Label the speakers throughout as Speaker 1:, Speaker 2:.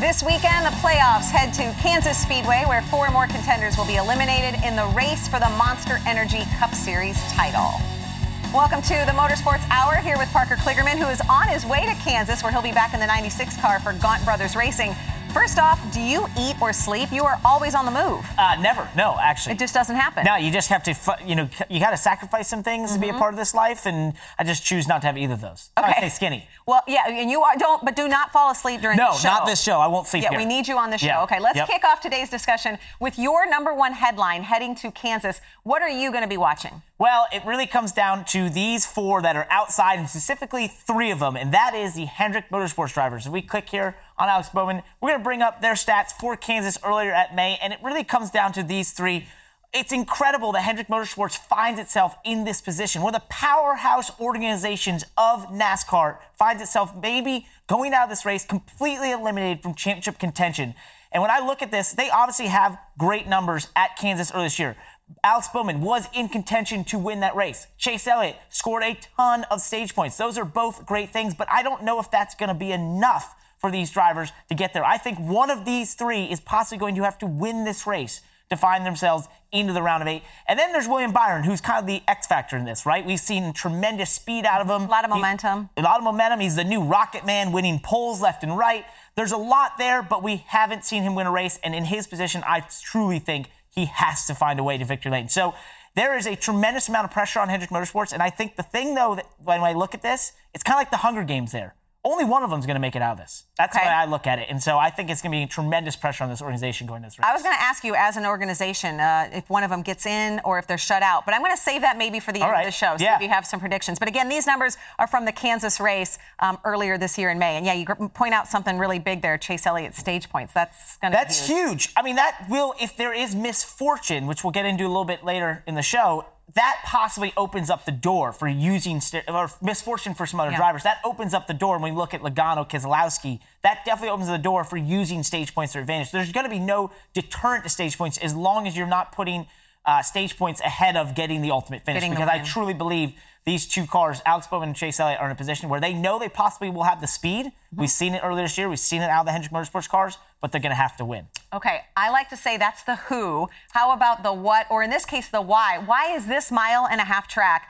Speaker 1: This weekend, the playoffs head to Kansas Speedway, where four more contenders will be eliminated in the race for the Monster Energy Cup Series title. Welcome to the Motorsports Hour here with Parker Kligerman, who is on his way to Kansas, where he'll be back in the 96 car for Gaunt Brothers Racing. First off, do you eat or sleep? You are always on the move.
Speaker 2: Uh, never. No, actually.
Speaker 1: It just doesn't happen.
Speaker 2: No, you just have to, you know, you got to sacrifice some things mm-hmm. to be a mm-hmm. part of this life, and I just choose not to have either of those. Okay. I stay skinny.
Speaker 1: Well, yeah, and you are, don't, but do not fall asleep during
Speaker 2: no,
Speaker 1: the show.
Speaker 2: No, not this show. I won't sleep
Speaker 1: Yeah,
Speaker 2: here.
Speaker 1: we need you on the show.
Speaker 2: Yeah.
Speaker 1: Okay, let's
Speaker 2: yep.
Speaker 1: kick off today's discussion with your number one headline heading to Kansas. What are you going to be watching?
Speaker 2: Well, it really comes down to these four that are outside, and specifically three of them, and that is the Hendrick Motorsports drivers. If we click here on Alex Bowman, we're going to bring up their stats for Kansas earlier at May, and it really comes down to these three. It's incredible that Hendrick Motorsports finds itself in this position. One of the powerhouse organizations of NASCAR finds itself maybe going out of this race completely eliminated from championship contention. And when I look at this, they obviously have great numbers at Kansas earlier this year. Alex Bowman was in contention to win that race. Chase Elliott scored a ton of stage points. Those are both great things, but I don't know if that's going to be enough for these drivers to get there. I think one of these three is possibly going to have to win this race to find themselves into the round of eight. And then there's William Byron, who's kind of the X factor in this, right? We've seen tremendous speed out of him.
Speaker 1: A lot of momentum.
Speaker 2: He, a lot of momentum. He's the new rocket man, winning poles left and right. There's a lot there, but we haven't seen him win a race. And in his position, I truly think he has to find a way to victory lane. So there is a tremendous amount of pressure on Hendrick Motorsports. And I think the thing, though, that when I look at this, it's kind of like the Hunger Games there only one of them is going to make it out of this. That's okay. the way I look at it. And so I think it's going to be tremendous pressure on this organization going to this race.
Speaker 1: I was going to ask you, as an organization, uh, if one of them gets in or if they're shut out. But I'm going to save that maybe for the
Speaker 2: All
Speaker 1: end
Speaker 2: right.
Speaker 1: of the show, so
Speaker 2: yeah.
Speaker 1: if you have some predictions. But again, these numbers are from the Kansas race um, earlier this year in May. And yeah, you point out something really big there, Chase Elliott stage points. That's going to
Speaker 2: That's
Speaker 1: huge.
Speaker 2: huge. I mean, that will, if there is misfortune, which we'll get into a little bit later in the show, that possibly opens up the door for using st- or misfortune for some other
Speaker 1: yeah.
Speaker 2: drivers. That opens up the door when we look at Logano, Keselowski. That definitely opens the door for using stage points to advantage. There's going to be no deterrent to stage points as long as you're not putting uh, stage points ahead of getting the ultimate finish.
Speaker 1: Getting
Speaker 2: because I truly believe these two cars, Alex Bowman and Chase Elliott, are in a position where they know they possibly will have the speed. Mm-hmm. We've seen it earlier this year. We've seen it out of the Hendrick Motorsports cars, but they're going to have to win.
Speaker 1: Okay, I like to say that's the who. How about the what, or in this case, the why? Why is this mile and a half track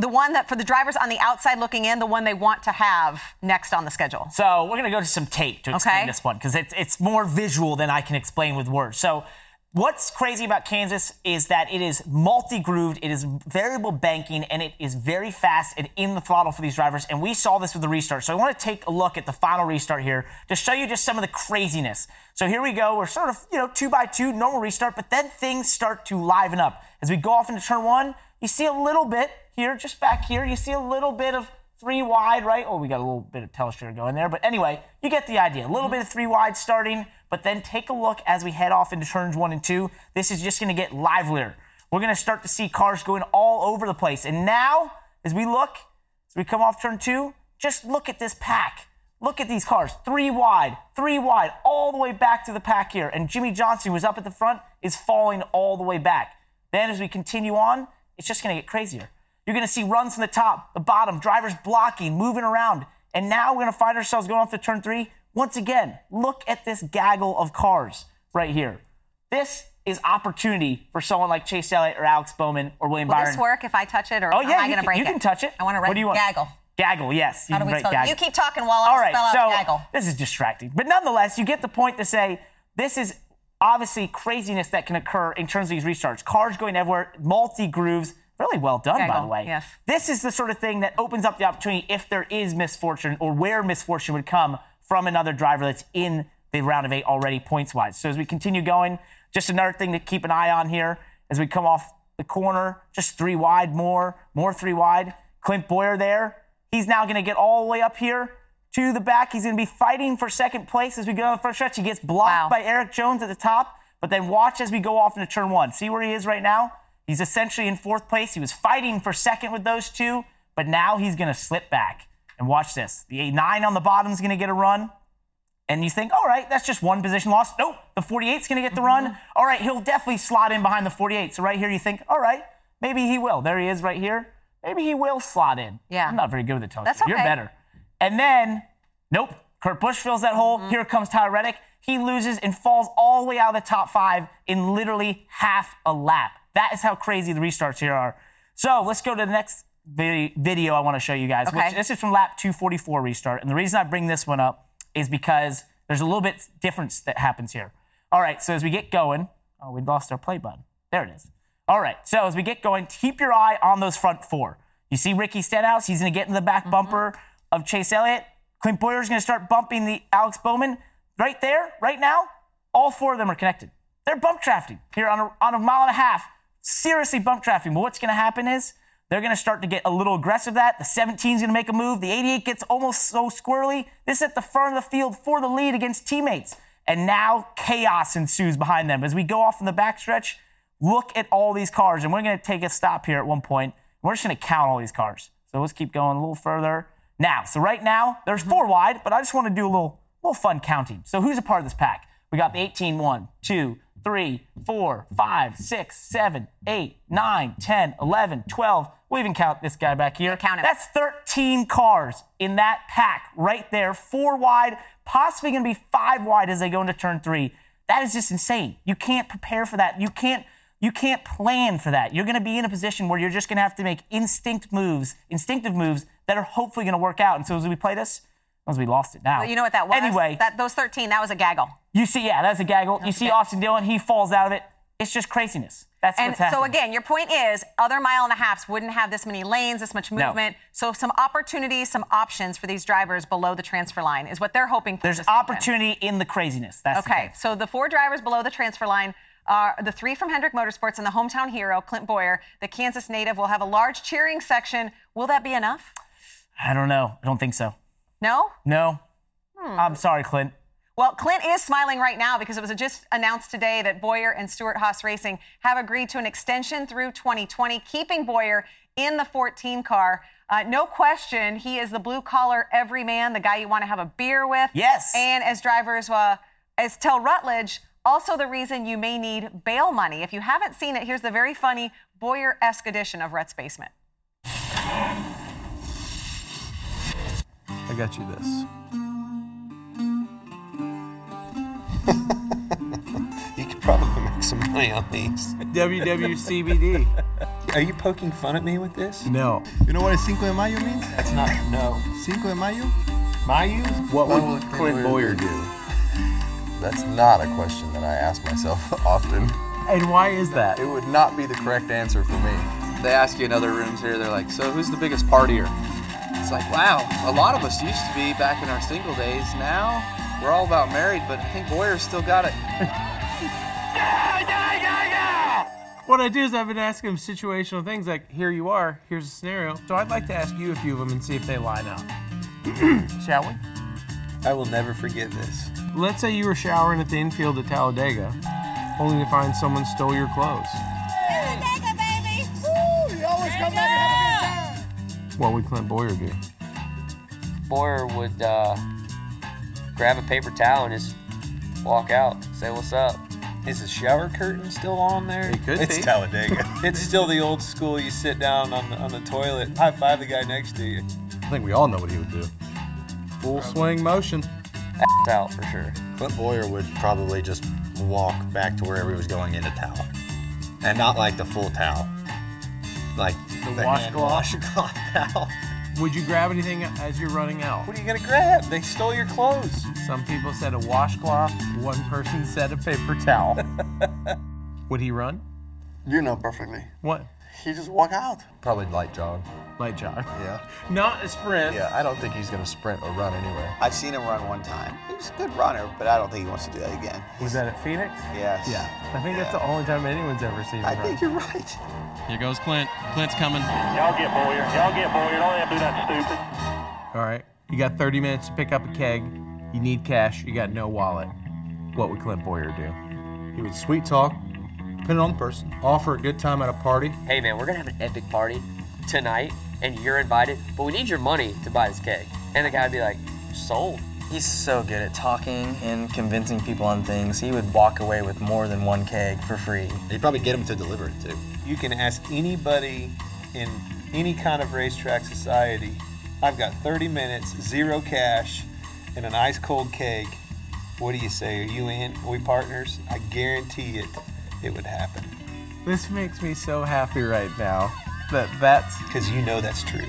Speaker 1: the one that for the drivers on the outside looking in, the one they want to have next on the schedule?
Speaker 2: So we're going to go to some tape to explain
Speaker 1: okay.
Speaker 2: this one because it's, it's more visual than I can explain with words. So What's crazy about Kansas is that it is multi-grooved, it is variable banking, and it is very fast and in the throttle for these drivers. And we saw this with the restart. So I want to take a look at the final restart here to show you just some of the craziness. So here we go. We're sort of, you know, two by two, normal restart, but then things start to liven up. As we go off into turn one, you see a little bit here, just back here, you see a little bit of three wide, right? Oh, we got a little bit of Telstra going there. But anyway, you get the idea. A little bit of three wide starting, but then take a look as we head off into turns one and two. This is just going to get livelier. We're going to start to see cars going all over the place. And now, as we look, as we come off turn two, just look at this pack. Look at these cars. Three wide, three wide, all the way back to the pack here. And Jimmie Johnson, who was up at the front, is falling all the way back. Then as we continue on, it's just going to get crazier. You're going to see runs from the top, the bottom, drivers blocking, moving around. And now we're going to find ourselves going off to turn three. Once again, look at this gaggle of cars right here. This is opportunity for someone like Chase Elliott or Alex Bowman or William
Speaker 1: Will
Speaker 2: Byron.
Speaker 1: this work if I touch it, or
Speaker 2: oh, yeah,
Speaker 1: am I going to break
Speaker 2: you
Speaker 1: it?
Speaker 2: You can touch it.
Speaker 1: I want to write
Speaker 2: what do you want?
Speaker 1: gaggle.
Speaker 2: Gaggle, yes.
Speaker 1: How do we spell
Speaker 2: gaggle.
Speaker 1: You keep talking while I
Speaker 2: All right,
Speaker 1: spell out
Speaker 2: so
Speaker 1: gaggle.
Speaker 2: This is distracting. But nonetheless, you get the point to say this is obviously craziness that can occur in terms of these restarts. Cars going everywhere, multi grooves, Really well done,
Speaker 1: Gaggle,
Speaker 2: by the way.
Speaker 1: yes.
Speaker 2: This is the sort of thing that opens up the opportunity if there is misfortune or where misfortune would come from another driver that's in the round of eight already points wise. So as we continue going, just another thing to keep an eye on here as we come off the corner, just three wide more, more three wide. Clint Bowyer there. He's now going to get all the way up here to the back. He's going to be fighting for second place as we go on the front stretch. He gets blocked
Speaker 1: Wow.
Speaker 2: by Eric Jones at the top, but then watch as we go off into turn one. See where he is right now? He's essentially in fourth place. He was fighting for second with those two, but now he's going to slip back. And watch this. The A9 on the bottom is going to get a run. And you think, all right, that's just one position lost. Nope, the 48's going to get the run. Mm-hmm. All right, he'll definitely slot in behind the 48. So right here, you think, all right, maybe he will. There he is right here. Maybe he will slot in.
Speaker 1: Yeah.
Speaker 2: I'm not very good with the telescope.
Speaker 1: That's
Speaker 2: You're better. And then, nope, Kurt Busch fills that hole. Mm-hmm. Here comes Tyler Reddick. He loses and falls all the way out of the top five in literally half a lap. That is how crazy the restarts here are. So let's go to the next video I want to show you guys.
Speaker 1: Okay.
Speaker 2: Which, this is from lap 244 restart. And the reason I bring this one up is because there's a little bit difference that happens here. All right, so as we get going, oh, we lost our play button. There it is. All right, so as we get going, keep your eye on those front four. You see Ricky Stenhouse, he's going to get in the back mm-hmm. bumper of Chase Elliott. Clint Bowyer's going to start bumping the Alex Bowman. Right there, right now, all four of them are connected. They're bump drafting here on a, on a mile and a half. Seriously bump drafting. But what's going to happen is they're going to start to get a little aggressive. That the 17 is going to make a move. The 88 gets almost so squirrely. This is at the front of the field for the lead against teammates. And now chaos ensues behind them as we go off in the backstretch. Look at all these cars, and we're going to take a stop here at one point. We're just going to count all these cars. So let's keep going a little further. Now, so right now there's mm-hmm. four wide, but I just want to do a little, little fun counting. So who's a part of this pack? We got the 18, 1, 2, 3, 4, 5, 6, 7, 8, 9, 10, 11, 12. We'll even count this guy back here.
Speaker 1: count him.
Speaker 2: That's 13 cars in that pack right there. Four wide, possibly going to be five wide as they go into turn three. That is just insane. You can't prepare for that. You can't. You can't plan for that. You're going to be in a position where you're just going to have to make instinct moves, instinctive moves that are hopefully going to work out. And so as we play this, as we lost it now.
Speaker 1: Well, you know what that was?
Speaker 2: Anyway,
Speaker 1: that those 13, that was a gaggle.
Speaker 2: you see, yeah, that's a gaggle. You see. Austin Dillon, he falls out of it. It's just craziness. That's
Speaker 1: And
Speaker 2: what's happening.
Speaker 1: so again, your point is other mile and a halfs wouldn't have this many lanes, this much
Speaker 2: No.
Speaker 1: movement. So some opportunities, some options for these drivers below the transfer line is what they're hoping for.
Speaker 2: there's
Speaker 1: this weekend.
Speaker 2: opportunity in the craziness. That's
Speaker 1: Okay,
Speaker 2: thing.
Speaker 1: so the four drivers below the transfer line are the three from Hendrick Motorsports and the hometown hero, Clint Bowyer. The Kansas native will have a large cheering section. Will that be enough?
Speaker 2: I don't know. I don't think so.
Speaker 1: No?
Speaker 2: No.
Speaker 1: Hmm.
Speaker 2: I'm sorry, Clint.
Speaker 1: Well, Clint is smiling right now because it was just announced today that Bowyer and Stewart Haas Racing have agreed to an extension through 2020, keeping Bowyer in the 14 car. Uh, no question, he is the blue collar everyman, the guy you want to have a beer with.
Speaker 2: Yes.
Speaker 1: And as drivers, uh, as tell Rutledge, also the reason you may need bail money. If you haven't seen it, here's the very funny Bowyer esque edition of Rhett's Basement.
Speaker 3: I got you this.
Speaker 4: You could probably make some money on these.
Speaker 3: WWCBD.
Speaker 4: Are you poking fun at me with this?
Speaker 3: No.
Speaker 5: You know what a Cinco de Mayo means?
Speaker 4: That's not no.
Speaker 5: Cinco de Mayo?
Speaker 4: Mayu?
Speaker 3: What
Speaker 4: What
Speaker 3: would
Speaker 4: would
Speaker 3: Clint Bowyer do?
Speaker 6: That's not a question that I ask myself often.
Speaker 3: And why is that?
Speaker 6: It would not be the correct answer for me. They ask you in other rooms here, they're like, so who's the biggest partier? It's like, wow, a lot of us used to be back in our single days. Now we're all about married, but I think Bowyer's still got it.
Speaker 3: What I do is I've been asking him situational things like, here you are, here's a scenario. So I'd like to ask you a few of them and see if they line up. Shall we?
Speaker 4: I will never forget this.
Speaker 3: Let's say you were showering at the infield at Talladega, only to find someone stole your clothes. What would Clint Bowyer do?
Speaker 7: Bowyer would uh, grab a paper towel and just walk out, say what's up.
Speaker 4: Is the shower curtain still on there?
Speaker 3: It could be.
Speaker 4: it's
Speaker 3: be.
Speaker 4: Talladega. it's still the old school. You sit down on the, on the toilet, high five the guy next to you.
Speaker 3: I think we all know what he would do. Full swing motion.
Speaker 7: Ass out for sure.
Speaker 8: Clint Bowyer would probably just walk back to wherever he was going in a towel. And not like the full towel. Like the, hand
Speaker 3: washcloth?
Speaker 8: washcloth towel.
Speaker 3: Would you grab anything as you're running out?
Speaker 4: What are you gonna grab? They stole your clothes.
Speaker 3: Some people said a washcloth, one person said a paper towel. would he run?
Speaker 5: You know perfectly.
Speaker 3: What?
Speaker 8: He just walk out. Probably light jog.
Speaker 3: Light jog.
Speaker 8: Yeah.
Speaker 3: Not a sprint.
Speaker 8: Yeah, I don't think he's gonna sprint or run anyway.
Speaker 9: I've seen him run one time. He was a good runner, but I don't think he wants to do that again.
Speaker 3: Was that at Phoenix?
Speaker 9: Yes.
Speaker 3: Yeah. I think that's the only time anyone's ever seen him
Speaker 9: I
Speaker 3: run.
Speaker 9: think you're right.
Speaker 10: Here goes Clint. Clint's coming.
Speaker 11: Y'all get Bowyer. Y'all get Bowyer. Don't let him do that stupid.
Speaker 3: All right. You got 30 minutes to pick up a keg. You need cash. You got no wallet. What would Clint Bowyer do?
Speaker 5: He would sweet talk, depending on the person, offer a good time at a party.
Speaker 7: Hey man, we're gonna have an epic party tonight, and you're invited, but we need your money to buy this cake. And the guy would be like, sold.
Speaker 12: He's so good at talking and convincing people on things. He would walk away with more than one keg for free.
Speaker 8: He'd probably get him to deliver it too.
Speaker 4: You can ask anybody in any kind of racetrack society. I've got 30 minutes, zero cash, and an ice cold keg. What do you say? Are you in? Are we partners? I guarantee it, it would happen.
Speaker 3: This makes me so happy right now that that's
Speaker 4: because you know that's true.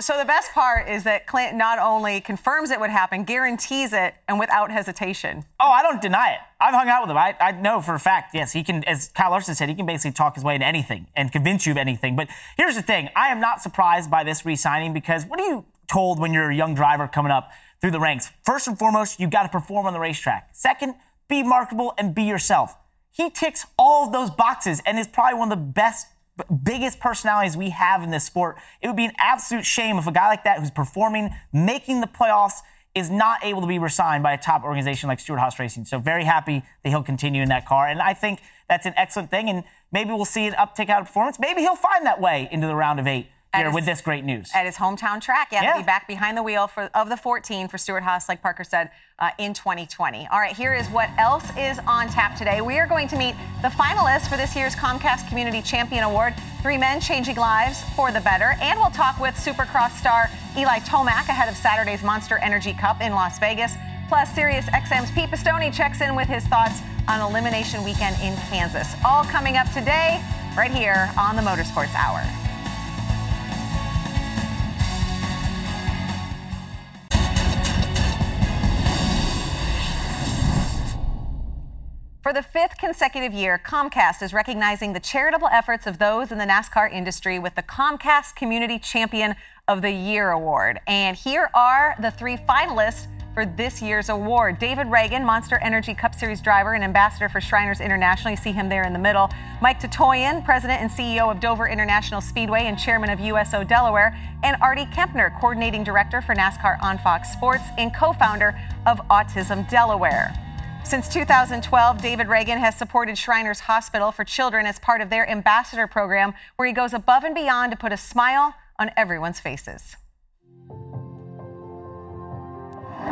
Speaker 1: So the best part is that Clint not only confirms it would happen, guarantees it, and without hesitation.
Speaker 2: Oh, I don't deny it. I've hung out with him. I, I know for a fact, yes, he can, as Kyle Larson said, he can basically talk his way into anything and convince you of anything. But here's the thing I am not surprised by this re signing because what are you told when you're a young driver coming up through the ranks? First and foremost, you've got to perform on the racetrack. Second, be marketable and be yourself. He ticks all of those boxes and is probably one of the best biggest personalities we have in this sport. It would be an absolute shame if a guy like that who's performing, making the playoffs, is not able to be resigned by a top organization like Stewart Haas Racing. So very happy that he'll continue in that car. And I think that's an excellent thing. And maybe we'll see an uptick out of performance. Maybe he'll find that way into the round of eight here
Speaker 1: his-
Speaker 2: with this great news.
Speaker 1: At his hometown track, yeah,
Speaker 2: Yeah.
Speaker 1: he'll be back behind the wheel for, of the 14 for Stewart Haas, like Parker said, uh, in 2020. All right, here is what else is on tap today. We are going to meet the finalists for this year's Comcast Community Champion Award. Three men changing lives for the better. And we'll talk with Supercross star Eli Tomac ahead of Saturday's Monster Energy Cup in Las Vegas. Plus, Sirius XM's Pete Pistone checks in with his thoughts on Elimination Weekend in Kansas. All coming up today, right here on the Motorsports Hour. For the fifth consecutive year, Comcast is recognizing the charitable efforts of those in the NASCAR industry with the Comcast Community Champion of the Year Award. And here are the three finalists for this year's award. David Ragan, Monster Energy Cup Series driver and ambassador for Shriners International. You see him there in the middle. Mike Tatoian, president and CEO of Dover International Speedway and chairman of USO Delaware. And Artie Kempner, coordinating director for NASCAR on Fox Sports and co founder of Autism Delaware. Since 2012, David Ragan has supported Shriners Hospital for Children as part of their ambassador program, where he goes above and beyond to put a smile on everyone's faces.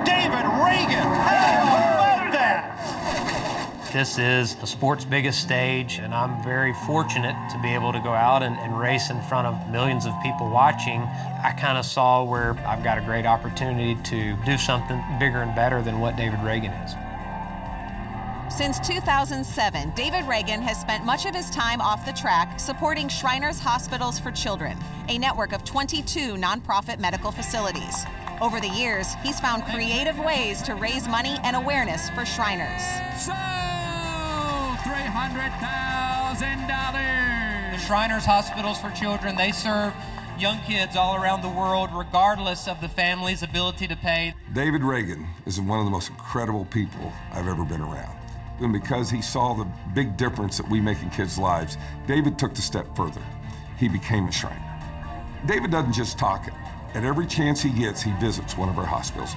Speaker 11: David Ragan. How about that?
Speaker 13: This is the sport's biggest stage, and I'm very fortunate to be able to go out and, and race in front of millions of people watching. I kind of saw where I've got a great opportunity to do something bigger and better than what David Ragan is.
Speaker 14: Since 2007, David Ragan has spent much of his time off the track supporting Shriners Hospitals for Children, a network of 22 nonprofit medical facilities. Over the years, he's found creative ways to raise money and awareness for Shriners.
Speaker 15: So, $300,000.
Speaker 16: The Shriners Hospitals for Children, they serve young kids all around the world, regardless of the family's ability to pay.
Speaker 17: David Ragan is one of the most incredible people I've ever been around. And because he saw the big difference that we make in kids' lives, David took the step further. He became a Shriner. David doesn't just talk it. At every chance he gets, he visits one of our hospitals.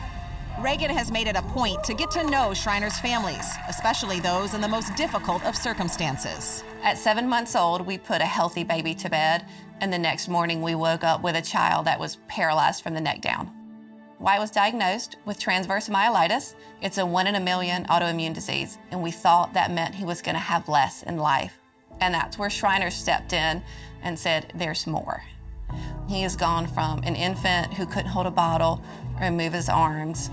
Speaker 14: Ragan has made it a point to get to know Shriners' families, especially those in the most difficult of circumstances.
Speaker 18: At seven months old, we put a healthy baby to bed, and the next morning we woke up with a child that was paralyzed from the neck down. Wyatt was diagnosed with transverse myelitis. It's a one in a million autoimmune disease, and we thought that meant he was going to have less in life. And that's where Shriners stepped in and said, There's more. He has gone from an infant who couldn't hold a bottle or move his arms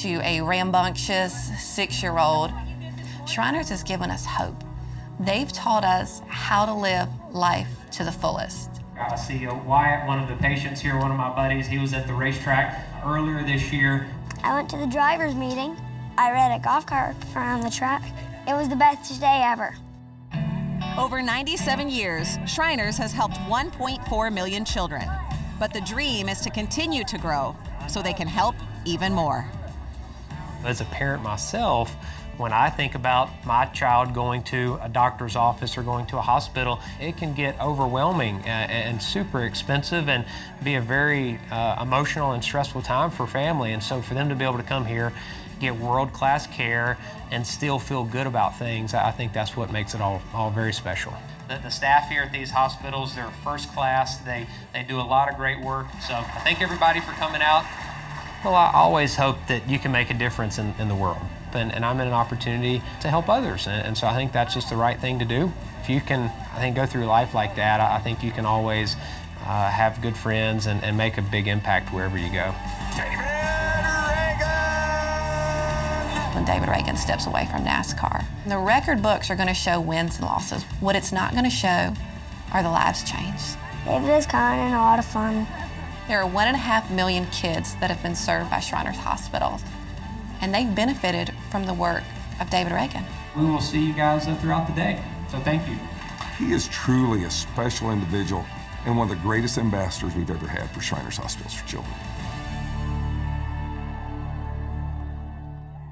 Speaker 18: to a rambunctious six year old. Shriners has given us hope. They've taught us how to live life to the fullest.
Speaker 13: I see Wyatt, one of the patients here, one of my buddies. He was at the racetrack earlier this year.
Speaker 19: I went to the driver's meeting. I read a golf cart around the track. It was the best day ever.
Speaker 14: Over 97 years, Shriners has helped 1.4 million children. But the dream is to continue to grow so they can help even more.
Speaker 13: As a parent myself, when I think about my child going to a doctor's office or going to a hospital, it can get overwhelming and, and super expensive and be a very uh, emotional and stressful time for family. And so for them to be able to come here, get world class care, and still feel good about things, I think that's what makes it all, all very special. The, the staff here at these hospitals, they're first class. They, they do a lot of great work. So I thank everybody for coming out. Well, I always hope that you can make a difference in, in the world and, and I'm in an opportunity to help others. And, and, so I think that's just the right thing to do. If you can, I think, go through life like that, I, I think you can always uh, have good friends and, and make a big impact wherever you go.
Speaker 18: When David Ragan steps away from NASCAR, the record books are going to show wins and losses. What it's not going to show are the lives changed.
Speaker 19: David is kind and a lot of fun.
Speaker 18: There are one and a half million kids that have been served by Shriners Hospitals and they've benefited from the work of David Ragan.
Speaker 15: We will see you guys throughout the day, so thank you.
Speaker 17: He is truly a special individual and one of the greatest ambassadors we've ever had for Shriners Hospitals for Children.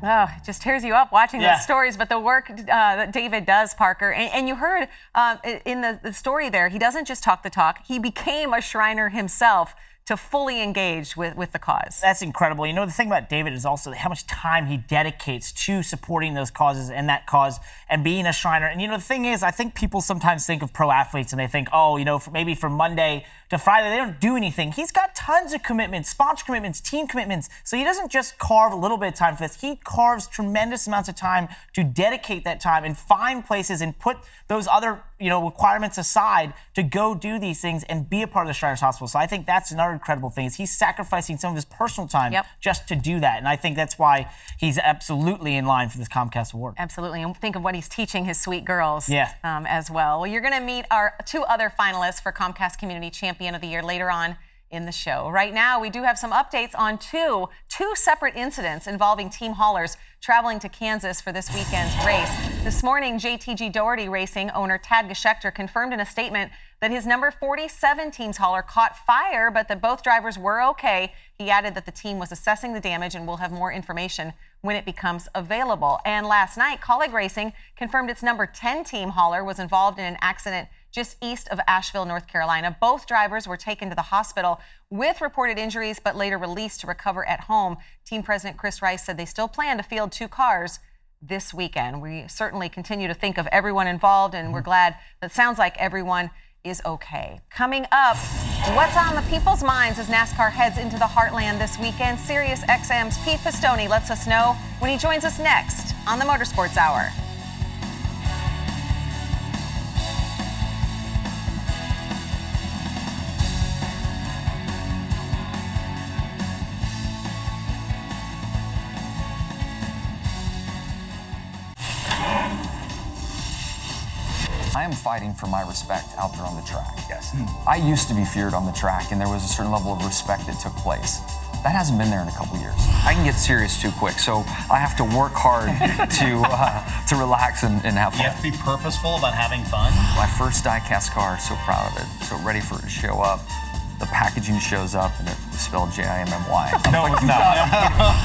Speaker 1: Oh, it just tears you up watching
Speaker 2: Yeah.
Speaker 1: those stories. But the work uh, that David does, Parker, and, and you heard uh, in the, the story there, he doesn't just talk the talk. He became a Shriner himself to fully engage with, with the cause.
Speaker 2: That's incredible. You know, the thing about David is also how much time he dedicates to supporting those causes and that cause and being a Shriner. And, you know, the thing is, I think people sometimes think of pro athletes and they think, oh, you know, maybe from Monday to Friday, they don't do anything. He's got tons of commitments, sponsor commitments, team commitments. So he doesn't just carve a little bit of time for this. He carves tremendous amounts of time to dedicate that time and find places and put those other, you know, requirements aside to go do these things and be a part of the Shriners Hospital. So I think that's another incredible thing is he's sacrificing some of his personal time just to do that. And I think that's why he's absolutely in line for this Comcast award.
Speaker 1: Absolutely. And think of what he's teaching his sweet girls
Speaker 2: Yeah.
Speaker 1: um, as well. Well, you're going to meet our two other finalists for Comcast Community Champion of the Year later on in the show. Right now, we do have some updates on two two separate incidents involving team haulers traveling to Kansas for this weekend's race. This morning, JTG Doherty Racing owner Tad Geschickter confirmed in a statement that his number 47 team's hauler caught fire, but that both drivers were okay. He added that the team was assessing the damage and will have more information when it becomes available. And last night, Kaulig Racing confirmed its number 10 team hauler was involved in an accident just east of Asheville, North Carolina. Both drivers were taken to the hospital with reported injuries, but later released to recover at home. Team President Chris Rice said they still plan to field two cars this weekend. We certainly continue to think of everyone involved, and we're mm-hmm. glad that sounds like everyone is okay. Coming up, what's on the people's minds as NASCAR heads into the heartland this weekend? Sirius XM's Pete Pistone lets us know when he joins us next on the Motorsports Hour.
Speaker 20: I am fighting for my respect out there on the track. Yes. I used to be feared on the track, and there was a certain level of respect that took place. That hasn't been there in a couple years. I can get serious too quick, so I have to work hard to uh, to relax and, and have fun.
Speaker 21: You have to be purposeful about having fun.
Speaker 20: My first diecast car, so proud of it, so ready for it to show up. The packaging shows up and it's spelled J-I-M-M-Y.
Speaker 21: No, it's not.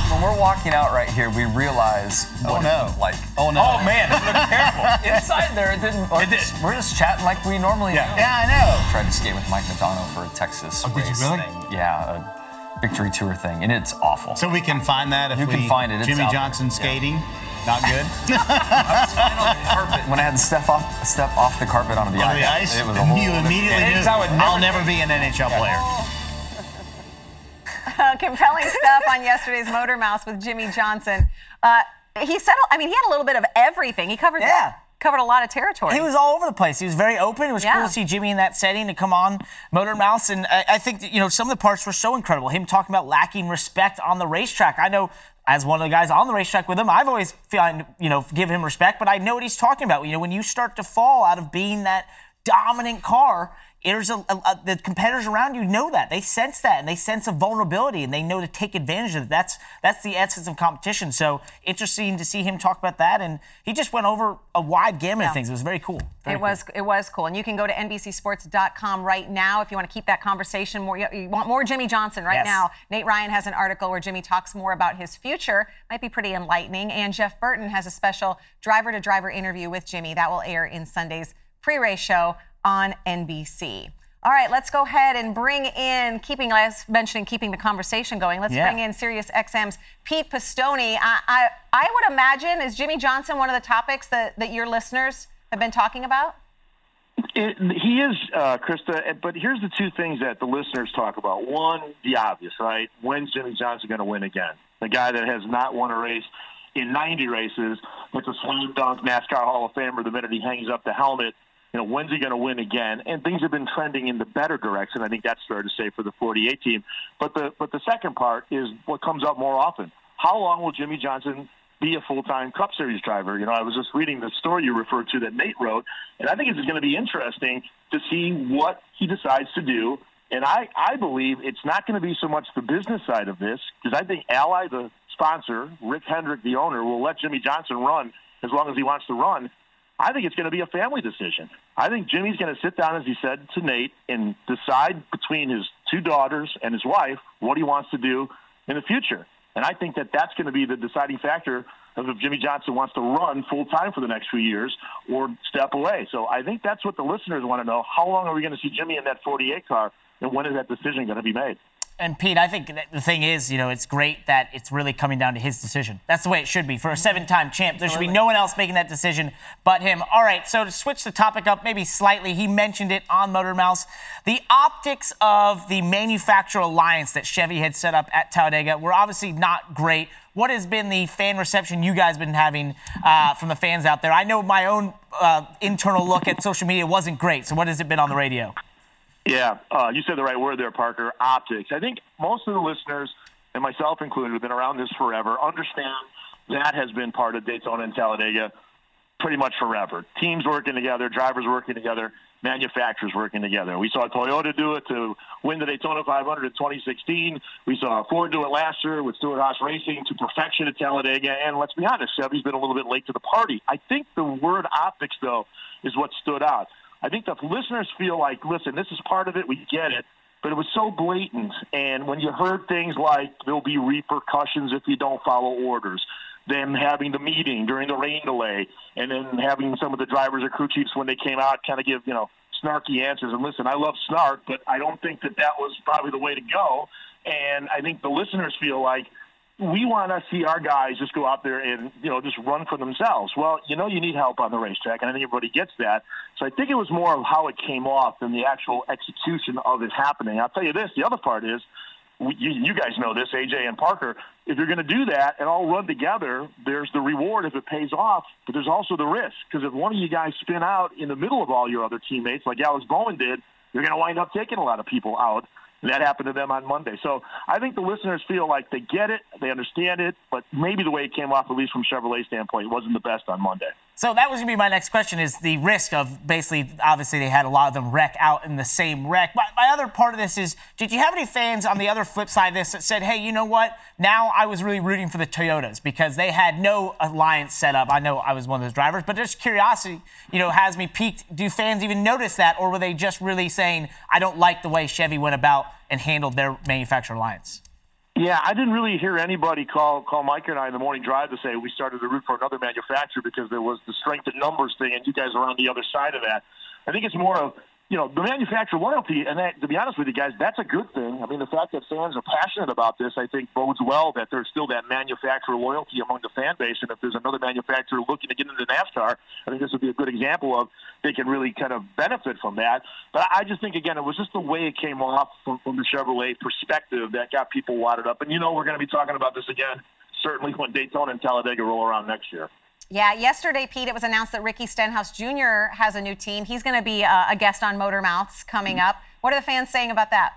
Speaker 20: when we're walking out right here, we realize
Speaker 21: Oh, no.
Speaker 20: it like.
Speaker 21: Oh, no. Oh, man, it looked terrible.
Speaker 20: Inside there, it didn't.
Speaker 21: It did.
Speaker 20: We're just chatting like we normally
Speaker 21: Yeah.
Speaker 20: do.
Speaker 21: Yeah, I know.
Speaker 20: Tried to skate with Mike Modano for a Texas
Speaker 21: Oh, did you really?
Speaker 20: thing. Yeah, a victory tour thing, and it's awful.
Speaker 21: So we can find that if
Speaker 20: You
Speaker 21: we
Speaker 20: can find it. It's Jimmie
Speaker 21: Johnson
Speaker 20: there.
Speaker 21: skating, not good.
Speaker 20: I was fine on the carpet when I had to step off step off the carpet onto the
Speaker 21: Onto
Speaker 20: ice.
Speaker 21: the ice,
Speaker 20: It was a whole
Speaker 21: you immediately knew,
Speaker 20: it's how it
Speaker 21: I'll never be an NHL player.
Speaker 1: compelling stuff on yesterday's Motor Mouths with Jimmie Johnson. Uh, he settled. I mean, he had a little bit of everything. He covered
Speaker 2: Yeah.
Speaker 1: covered a lot of territory.
Speaker 2: He was all over the place. He was very open. It was
Speaker 1: Yeah.
Speaker 2: cool to see Jimmie in that setting to come on Motor Mouths. And I, I think, that, you know, some of the parts were so incredible. Him talking about lacking respect on the racetrack. I know as one of the guys on the racetrack with him, I've always found, you know, give him respect, but I know what he's talking about. You know, when you start to fall out of being that dominant car, there's a, a, the competitors around you know that they sense that and they sense a vulnerability and they know to take advantage of it. That's that's the essence of competition. So interesting to see him talk about that, and he just went over a wide gamut of things. It was very cool. Very
Speaker 1: it was it was cool, and you can go to NBCSports.com right now if you want to keep that conversation more. You, want more Jimmie Johnson right
Speaker 2: Yes.
Speaker 1: now. Nate Ryan has an article where Jimmie talks more about his future. Might be pretty enlightening. And Jeff Burton has a special driver-to-driver interview with Jimmie that will air in Sunday's pre-race show on NBC. All right, let's go ahead and bring in, keeping, as mentioning, keeping the conversation going. Let's
Speaker 22: Yeah.
Speaker 1: bring in Sirius XM's Pete Pistone. I, I, I would imagine, is Jimmie Johnson one of the topics that, that your listeners have been talking about?
Speaker 22: It, he is, uh, Krista. But here's the two things that the listeners talk about. One, the obvious, right? When's Jimmie Johnson going to win again? The guy that has not won a race in 90 races, it's the slam dunk NASCAR Hall of Famer the minute he hangs up the helmet. You know, when's he going to win again? And things have been trending in the better direction. I think that's fair to say for the 48 team. But the but the second part is what comes up more often. How long will Jimmie Johnson be a full-time Cup Series driver? You know, I was just reading the story you referred to that Nate wrote, and I think it's going to be interesting to see what he decides to do. And I, I believe it's not going to be so much the business side of this, because I think Ally, the sponsor, Rick Hendrick, the owner, will let Jimmie Johnson run as long as he wants to run. I think it's going to be a family decision. I think Jimmie's going to sit down, as he said to Nate, and decide between his two daughters and his wife what he wants to do in the future. And I think that that's going to be the deciding factor of if Jimmie Johnson wants to run full time for the next few years or step away. So I think that's what the listeners want to know. How long are we going to see Jimmie in that 48 car, and when is that decision going to be made?
Speaker 2: And Pete, I think the thing is, you know, it's great that it's really coming down to his decision. That's the way it should be. For a seven time champ, there should be no one else making that decision but him. All right, so to switch the topic up maybe slightly, he mentioned it on Motor Mouths. The optics of the manufacturer alliance that Chevy had set up at Talladega were obviously not great. What has been the fan reception you guys been having uh, from the fans out there? I know my own uh, internal look at social media wasn't great. So what has it been on the radio?
Speaker 22: Yeah, uh, you said the right word there, Parker. Optics. I think most of the listeners, and myself included, have been around this forever. Understand that has been part of Daytona and Talladega pretty much forever. Teams working together, drivers working together, manufacturers working together. We saw Toyota do it to win the Daytona 500 in 2016. We saw Ford do it last year with Stewart Haas Racing to perfection at Talladega. And let's be honest, Chevy's been a little bit late to the party. I think the word optics, though, is what stood out. I think the listeners feel like, listen, this is part of it. We get it. But it was so blatant. And when you heard things like there'll be repercussions if you don't follow orders, them having the meeting during the rain delay, and then having some of the drivers or crew chiefs when they came out kind of give, you know, snarky answers. And listen, I love snark, but I don't think that that was probably the way to go. And I think the listeners feel like we want to see our guys just go out there and you know just run for themselves. Well, you know you need help on the racetrack, and I think everybody gets that. So I think it was more of how it came off than the actual execution of it happening. I'll tell you this: the other part is, you, you guys know this, AJ and Parker. If you're going to do that and all run together, there's the reward if it pays off, but there's also the risk because if one of you guys spin out in the middle of all your other teammates, like Alex Bowman did, you're going to wind up taking a lot of people out. That happened to them on Monday. So I think the listeners feel like they get it, they understand it, but maybe the way it came off, at least from Chevrolet's standpoint, wasn't the best on Monday.
Speaker 2: So that was going to be my next question: is the risk of basically, obviously, they had a lot of them wreck out in the same wreck. But my other part of this is, did you have any fans on the other flip side of this that said, "Hey, you know what? Now I was really rooting for the Toyotas because they had no alliance set up." I know I was one of those drivers, but just curiosity, you know, has me peaked. Do fans even notice that, or were they just really saying, "I don't like the way Chevy went about and handled their manufacturer alliance"?
Speaker 22: Yeah, I didn't really hear anybody call call Mike and I in the morning drive to say we started to root for another manufacturer because there was the strength in numbers thing, and you guys are on the other side of that. I think it's more of you know the manufacturer loyalty, and that, to be honest with you guys, that's a good thing. I mean, the fact that fans are passionate about this, I think, bodes well that there's still that manufacturer loyalty among the fan base, and if there's another manufacturer looking to get into NASCAR, I think this would be a good example of they can really kind of benefit from that. But I just think again, it was just the way it came off from, from the Chevrolet perspective that got people wadded up, and you know we're going to be talking about this again certainly when Daytona and Talladega roll around next year.
Speaker 1: Yeah, yesterday, Pete, it was announced that Ricky Stenhouse Jr. has a new team. He's going to be uh, a guest on Motor Mouths coming up. What are the fans saying about that?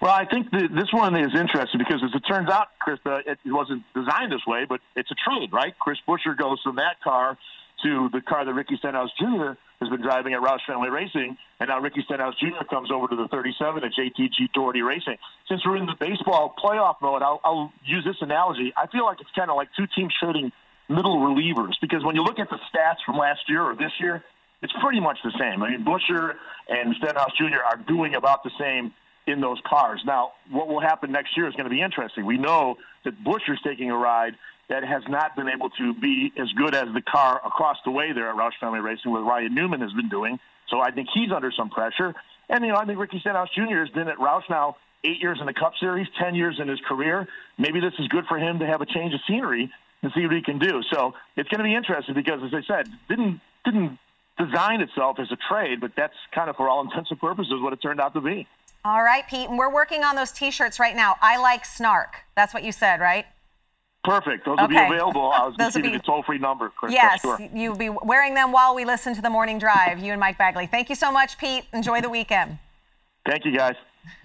Speaker 22: Well, I think the, this one is interesting because, as it turns out, Krista, it wasn't designed this way, but it's a trade, right? Chris Buescher goes from that car to the car that Ricky Stenhouse Jr. has been driving at Roush Fenway Racing, and now Ricky Stenhouse Jr. comes over to the 37 at JTG Doherty Racing. Since we're in the baseball playoff mode, I'll, I'll use this analogy. I feel like it's kind of like two teams trading middle relievers because when you look at the stats from last year or this year, it's pretty much the same. I mean, Buescher and Stenhouse Jr. are doing about the same in those cars. Now, what will happen next year is going to be interesting. We know that Buescher's taking a ride that has not been able to be as good as the car across the way there at Roush Fenway Racing, where Ryan Newman has been doing. So I think he's under some pressure. And, you know, I think Ricky Stenhouse Jr. has been at Roush now eight years in the Cup Series, 10 years in his career. Maybe this is good for him to have a change of scenery and see what he can do. So it's going to be interesting because, as I said, didn't didn't design itself as a trade, but that's kind of for all intents and purposes what it turned out to be.
Speaker 1: All right, Pete, and we're working on those T-shirts right now. I like snark. That's what you said, right?
Speaker 22: Perfect. Those will be available. I was going to give you the toll free number, Chris.
Speaker 1: yes,
Speaker 22: Sure.
Speaker 1: you'll be wearing them while we listen to the morning drive. You and Mike Bagley. Thank you so much, Pete. Enjoy the weekend.
Speaker 22: Thank you, guys.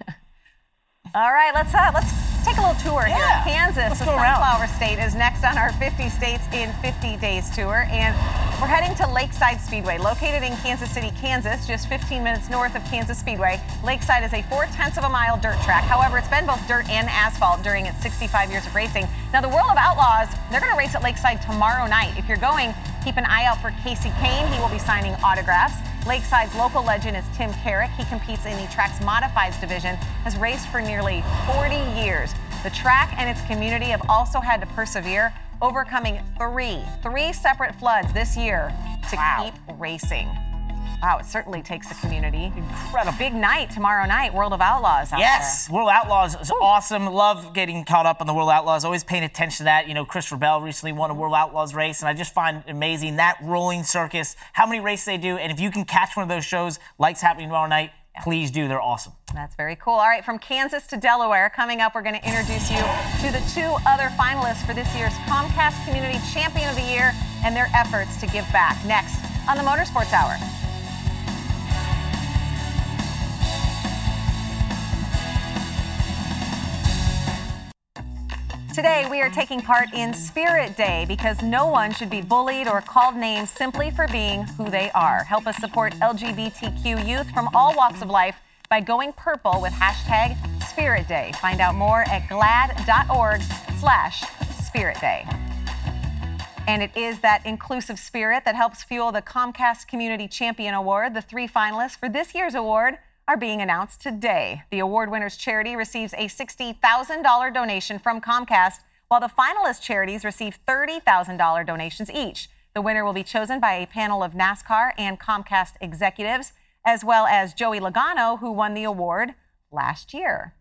Speaker 1: All right, let's uh, let's take a little tour here.
Speaker 2: Yeah,
Speaker 1: Kansas,
Speaker 2: let's
Speaker 1: the
Speaker 2: go around.
Speaker 1: Sunflower State, is next on our 50 States in 50 Days tour, and we're heading to Lakeside Speedway, located in Kansas City, Kansas, just 15 minutes north of Kansas Speedway. Lakeside is a four tenths of a mile dirt track. However, it's been both dirt and asphalt during its 65 years of racing. Now, the World of Outlaws, they're going to race at Lakeside tomorrow night. If you're going, keep an eye out for Kasey Kahne. He will be signing autographs. Lakeside's local legend is Tim Carrick. He competes in the track's modifieds division, has raced for nearly 40 years. The track and its community have also had to persevere, overcoming three, three separate floods this year to keep racing. Wow, it certainly takes a community. Incredible. Big night tomorrow night, World of Outlaws out
Speaker 2: Yes, World Outlaws is awesome. Love getting caught up on the World Outlaws. Always paying attention to that. You know, Christopher Bell recently won a World Outlaws race, and I just find amazing that rolling circus, how many races they do, and if you can catch one of those shows like's happening tomorrow night, please do. They're awesome.
Speaker 1: That's very cool. All right, from Kansas to Delaware, coming up, we're going to introduce you to the two other finalists for this year's Comcast Community Champion of the Year and their efforts to give back. Next on the Motorsports Hour. Today, we are taking part in Spirit Day because no one should be bullied or called names simply for being who they are. Help us support LGBTQ youth from all walks of life by going purple with hashtag Spirit Day. Find out more at glad.org slash Spirit Day. And it is that inclusive spirit that helps fuel the Comcast Community Champion Award. The three finalists for this year's award are being announced today. The award winner's charity receives a $60,000 donation from Comcast, while the finalist charities receive $30,000 donations each. The winner will be chosen by a panel of NASCAR and Comcast executives, as well as Joey Logano, who won the award last year.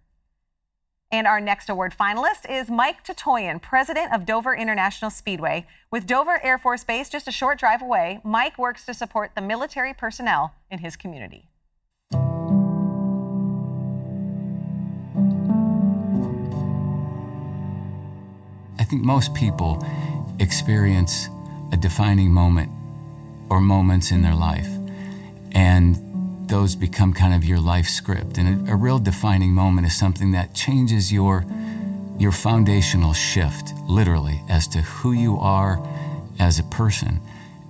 Speaker 1: And our next award finalist is Mike Tatoian, president of Dover International Speedway. With Dover Air Force Base just a short drive away, Mike works to support the military personnel in his community.
Speaker 23: I think most people experience a defining moment or moments in their life, and those become kind of your life script. And a, a real defining moment is something that changes your your foundational shift, literally, as to who you are as a person.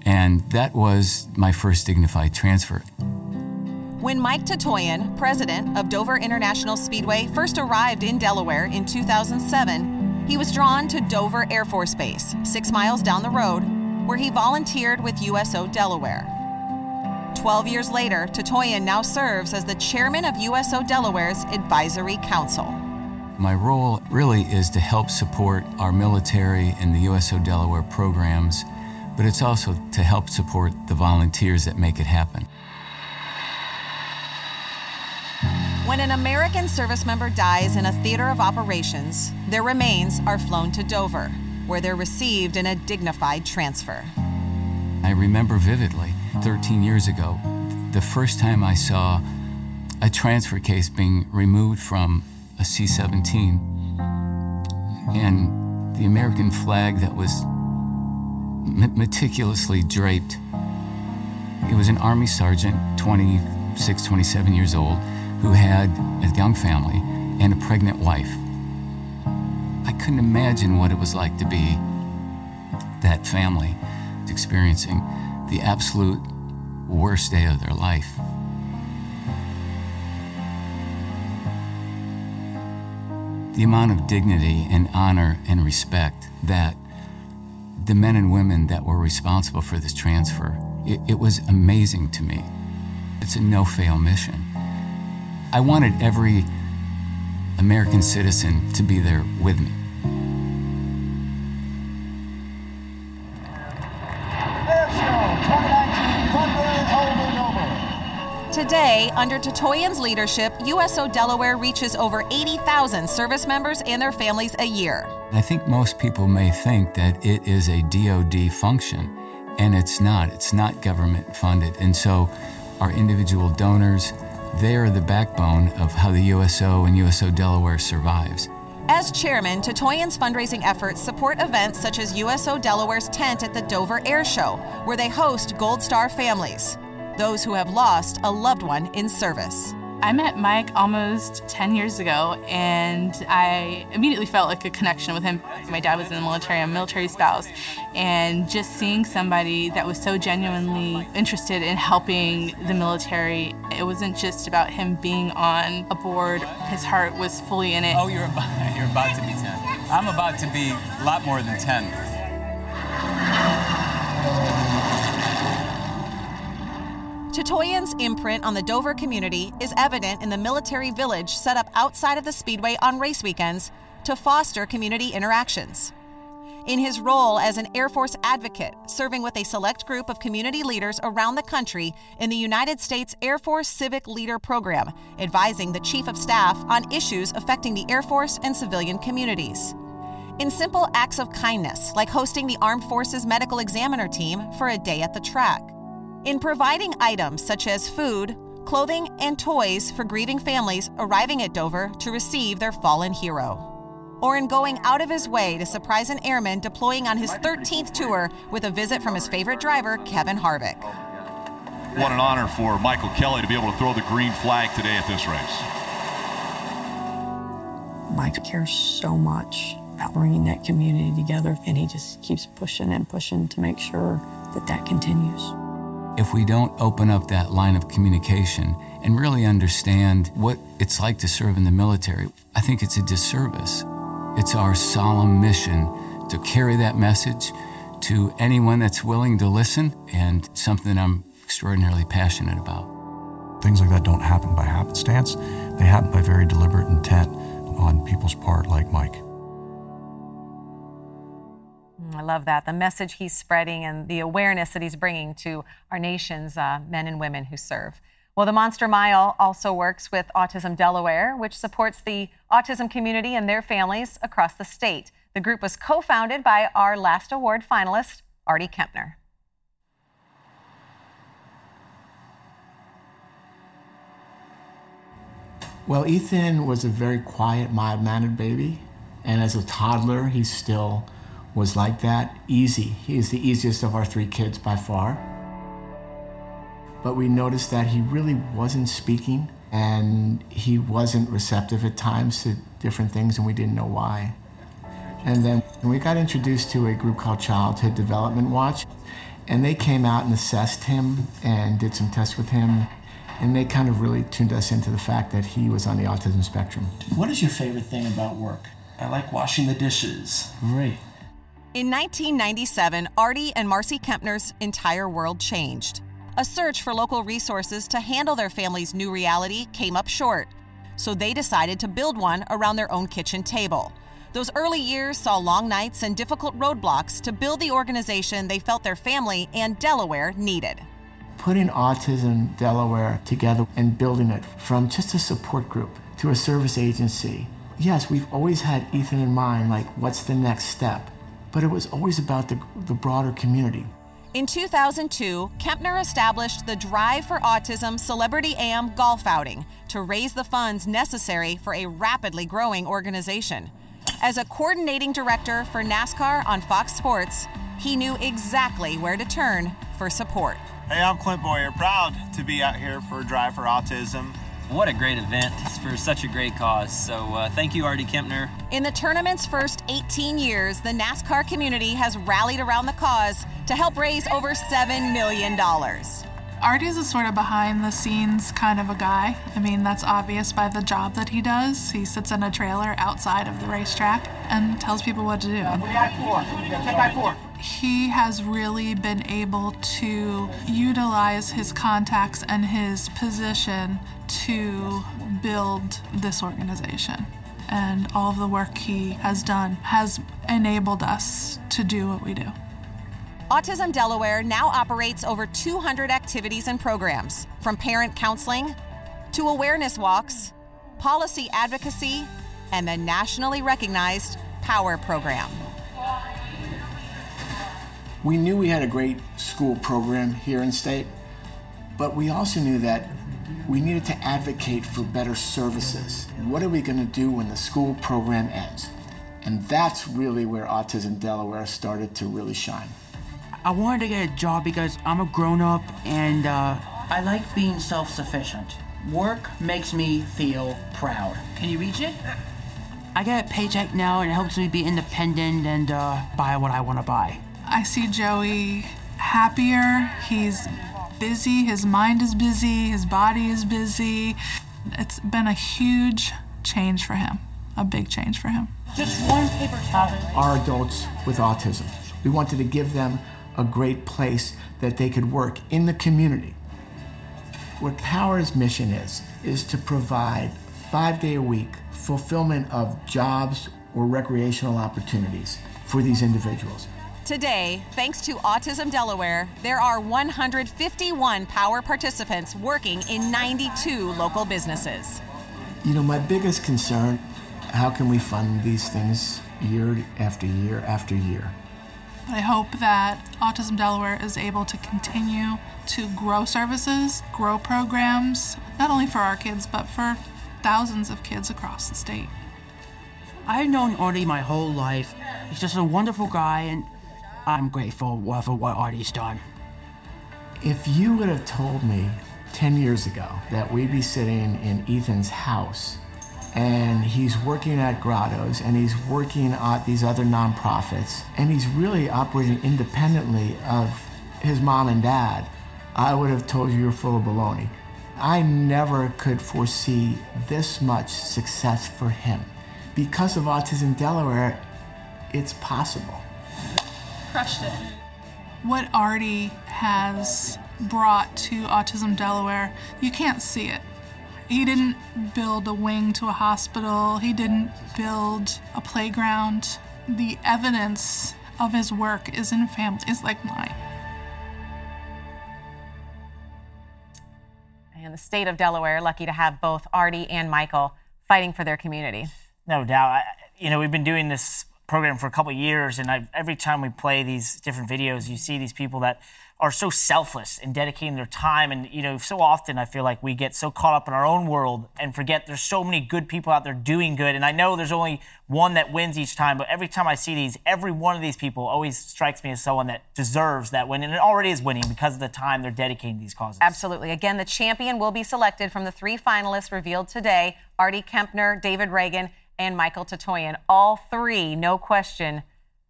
Speaker 23: And that was my first dignified transfer.
Speaker 14: When Mike Tatoian, president of Dover International Speedway, first arrived in Delaware in 2007, he was drawn to Dover Air Force Base, six miles down the road, where he volunteered with USO Delaware. Twelve years later, Tatoian now serves as the chairman of USO Delaware's Advisory Council.
Speaker 23: My role really is to help support our military and the USO Delaware programs, but it's also to help support the volunteers that make it happen.
Speaker 14: When an American service member dies in a theater of operations, their remains are flown to Dover, where they're received in a dignified transfer.
Speaker 23: I remember vividly 13 years ago, the first time I saw a transfer case being removed from a C 17 and the American flag that was me- meticulously draped. It was an Army sergeant, 26, 27 years old, who had a young family and a pregnant wife. I couldn't imagine what it was like to be that family experiencing the absolute worst day of their life. The amount of dignity and honor and respect that the men and women that were responsible for this transfer, it, it was amazing to me. It's a no fail mission. I wanted every American citizen to be there with me.
Speaker 1: Today, under Tatoian's leadership, USO Delaware reaches over 80,000 service members and their families a year.
Speaker 23: I think most people may think that it is a DoD function, and it's not. It's not government funded. And so our individual donors, they are the backbone of how the USO and USO Delaware survives.
Speaker 1: As chairman, Tatoian's fundraising efforts support events such as USO Delaware's tent at the Dover Air Show, where they host Gold Star families, those who have lost a loved one in service.
Speaker 24: I met Mike almost 10 years ago, and I immediately felt like a connection with him. My dad was in the military, I'm a military spouse, and just seeing somebody that was so genuinely interested in helping the military, it wasn't just about him being on a board, his heart was fully in it.
Speaker 25: Oh, you're about, you're about to be 10. I'm about to be a lot more than 10.
Speaker 1: Tatoian's imprint on the Dover community is evident in the military village set up outside of the Speedway on race weekends to foster community interactions. In his role as an Air Force advocate, serving with a select group of community leaders around the country in the United States Air Force Civic Leader Program, advising the Chief of Staff on issues affecting the Air Force and civilian communities. In simple acts of kindness, like hosting the Armed Forces Medical Examiner team for a day at the track in providing items such as food, clothing, and toys for grieving families arriving at Dover to receive their fallen hero. Or in going out of his way to surprise an airman deploying on his 13th tour with a visit from his favorite driver, Kevin Harvick.
Speaker 26: What an honor for Michael Kelly to be able to throw the green flag today at this race.
Speaker 27: Mike cares so much about bringing that community together, and he just keeps pushing and pushing to make sure that that continues.
Speaker 23: If we don't open up that line of communication and really understand what it's like to serve in the military, I think it's a disservice. It's our solemn mission to carry that message to anyone that's willing to listen, and something I'm extraordinarily passionate about.
Speaker 28: Things like that don't happen by happenstance, they happen by very deliberate intent on people's part, like Mike.
Speaker 29: I love that. The message he's spreading and the awareness that he's bringing to our nation's uh, men and women who serve. Well, the Monster Mile also works with Autism Delaware, which supports the autism community and their families across the state. The group was co founded by our last award finalist, Artie Kempner.
Speaker 30: Well, Ethan was a very quiet, mild mannered baby. And as a toddler, he still was like that. Easy. He is the easiest of our three kids by far. But we noticed that he really wasn't speaking and he wasn't receptive at times to different things, and we didn't know why. And then we got introduced to a group called Childhood Development Watch, and they came out and assessed him and did some tests with him. And they kind of really tuned us into the fact that he was on the autism spectrum.
Speaker 21: What is your favorite thing about work? I like washing the dishes.
Speaker 30: Great.
Speaker 1: In 1997, Artie and Marcy Kempner's entire world changed. A search for local resources to handle their family's new reality came up short, so they decided to build one around their own kitchen table. Those early years saw long nights and difficult roadblocks to build the organization they felt their family and Delaware needed.
Speaker 30: Putting Autism Delaware together and building it from just a support group to a service agency. Yes, we've always had Ethan in mind, like, what's the next step? But it was always about the, the broader community.
Speaker 1: In 2002, Kempner established the Drive for Autism Celebrity AM golf outing to raise the funds necessary for a rapidly growing organization. As a coordinating director for NASCAR on Fox Sports, he knew exactly where to turn for support.
Speaker 31: Hey, I'm Clint Bowyer, proud to be out here for Drive for Autism.
Speaker 32: What a great event for such a great cause. So, uh, thank you, Artie Kempner.
Speaker 1: In the tournament's first 18 years, the NASCAR community has rallied around the cause to help raise over $7 million.
Speaker 33: Artie's a sort of behind the scenes kind of a guy. I mean, that's obvious by the job that he does. He sits in a trailer outside of the racetrack and tells people what to do. He has really been able to utilize his contacts and his position to build this organization. And all of the work he has done has enabled us to do what we do.
Speaker 14: Autism Delaware now operates over 200 activities and programs, from parent counseling to awareness walks, policy advocacy, and the nationally recognized POWER program.
Speaker 30: We knew we had a great school program here in state, but we also knew that we needed to advocate for better services. What are we going to do when the school program ends? And that's really where Autism Delaware started to really shine.
Speaker 25: I wanted to get a job because I'm a grown up and uh,
Speaker 34: I like being self sufficient. Work makes me feel proud. Can you reach it?
Speaker 25: I get a paycheck now and it helps me be independent and uh, buy what I want to buy.
Speaker 33: I see Joey happier. He's busy. His mind is busy. His body is busy. It's been a huge change for him, a big change for him.
Speaker 34: Just one paper towel.
Speaker 30: Our adults with autism, we wanted to give them a great place that they could work in the community. What Power's mission is, is to provide five day a week fulfillment of jobs or recreational opportunities for these individuals.
Speaker 14: Today, thanks to Autism Delaware, there are 151 Power participants working in 92 local businesses.
Speaker 30: You know, my biggest concern how can we fund these things year after year after year?
Speaker 33: I hope that Autism Delaware is able to continue to grow services, grow programs, not only for our kids, but for thousands of kids across the state.
Speaker 25: I've known Artie my whole life. He's just a wonderful guy, and I'm grateful for what Artie's done.
Speaker 30: If you would have told me 10 years ago that we'd be sitting in Ethan's house and he's working at Grottos and he's working at these other nonprofits and he's really operating independently of his mom and dad, I would have told you you're full of baloney. I never could foresee this much success for him. Because of Autism Delaware, it's possible.
Speaker 33: Crushed it. What Artie has brought to Autism Delaware, you can't see it. He didn't build a wing to a hospital, he didn't build a playground. The evidence of his work is in families like mine.
Speaker 1: And the state of Delaware, lucky to have both Artie and Michael fighting for their community.
Speaker 2: No doubt. I, you know, we've been doing this program for a couple years, and I, every time we play these different videos, you see these people that are so selfless in dedicating their time. And, you know, so often I feel like we get so caught up in our own world and forget there's so many good people out there doing good. And I know there's only one that wins each time, but every time I see these, every one of these people always strikes me as someone that deserves that win. And it already is winning because of the time they're dedicating these causes.
Speaker 1: Absolutely. Again, the champion will be selected from the three finalists revealed today Artie Kempner, David Ragan, and Michael Tatoian. All three, no question,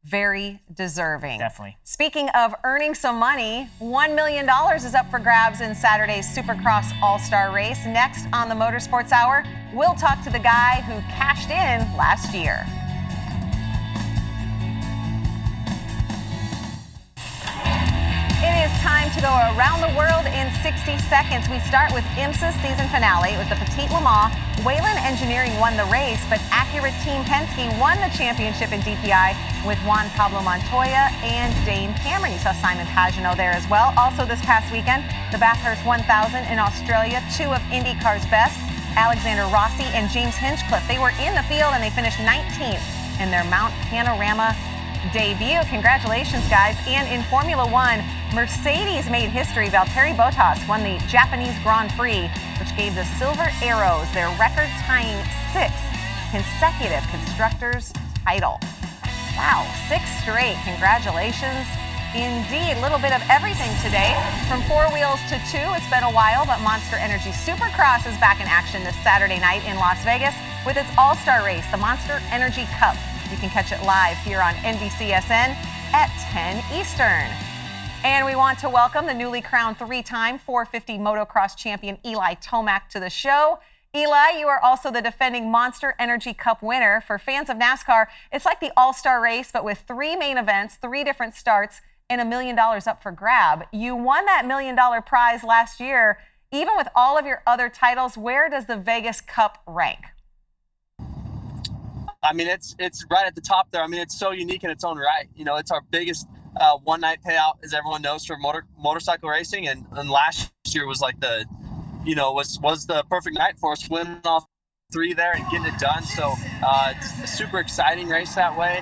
Speaker 1: very deserving.
Speaker 2: Definitely.
Speaker 1: Speaking of earning some money, $1 million is up for grabs in Saturday's Supercross All Star race. Next on the Motorsports Hour, we'll talk to the guy who cashed in last year. It is time to go around the world in 60 seconds. We start with IMSA's season finale. It was the Petit Le Mans. Whelen Engineering won the race, but Acura Team Penske won the championship in DPI with Juan Pablo Montoya and Dane Cameron. You saw Simon Pagenaud there as well. Also this past weekend, the Bathurst 1000 in Australia, two of IndyCar's best, Alexander Rossi and James Hinchcliffe. They were in the field and they finished 19th in their Mount Panorama debut. Congratulations, guys. And in Formula One, Mercedes made history. Valtteri Bottas won the Japanese Grand Prix, which gave the Silver Arrows their record tying sixth consecutive Constructors title. Wow, six straight. Congratulations. Indeed, a little bit of everything today. From four wheels to two, it's been a while, but Monster Energy Supercross is back in action this Saturday night in Las Vegas with its all star race, the Monster Energy Cup. You can catch it live here on NBCSN at 10 Eastern. And we want to welcome the newly crowned three time 450 motocross champion Eli Tomac to the show. Eli, you are also the defending Monster Energy Cup winner. For fans of NASCAR, it's like the all star race, but with three main events, three different starts, and a million dollars up for grab. You won that million dollar prize last year. Even with all of your other titles, where does the Vegas Cup rank?
Speaker 35: I mean, it's it's right at the top there. I mean, it's so unique in its own right. You know, it's our biggest uh, one night payout, as everyone knows, for motor motorcycle racing. And, and last year was like the, you know, was was the perfect night for us, winning off three there and getting it done. So uh, it's a super exciting race that way.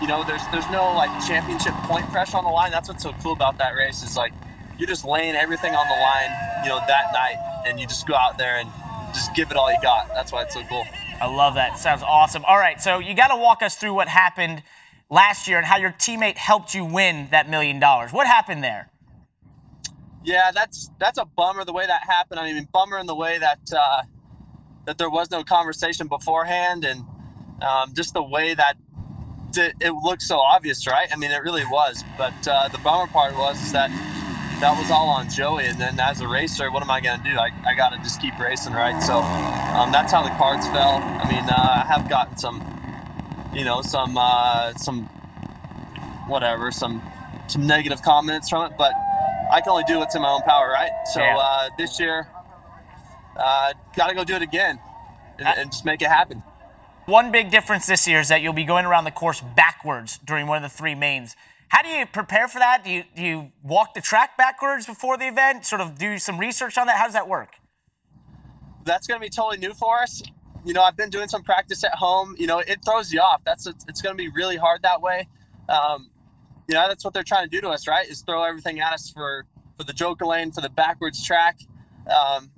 Speaker 35: You know, there's there's no like championship point pressure on the line. That's what's so cool about that race is like you're just laying everything on the line, you know, that night, and you just go out there and just give it all you got. That's why it's so cool.
Speaker 2: I love that. Sounds awesome. All right, so you got to walk us through what happened last year and how your teammate helped you win that million dollars. What happened there?
Speaker 35: Yeah, that's that's a bummer the way that happened. I mean, bummer in the way that uh, that there was no conversation beforehand, and um, just the way that it, looked so obvious, right? I mean, it really was. But uh, the bummer part was that that was all on Joey. And then as a racer, what am I going to do? I, I got to just keep racing, right? So um, that's how the cards fell. I mean, uh, I have gotten some, you know, some, uh, some, whatever, some, some negative comments from it, but I can only do what's in my own power, right? So
Speaker 2: Yeah.
Speaker 35: uh, this year, uh, got to go do it again and, and just make it happen.
Speaker 2: One big difference this year is that you'll be going around the course backwards during one of the three mains. How do you prepare for that? Do you, do you walk the track backwards before the event? Sort of do some research on that? How does that work?
Speaker 35: that's going to be totally new for us. You know, I've been doing some practice at home. You know, it throws you off. That's it's going to be really hard that way. Um, you know, that's what they're trying to do to us, right? Is throw everything at us for for the Joker lane, for the backwards track. Um,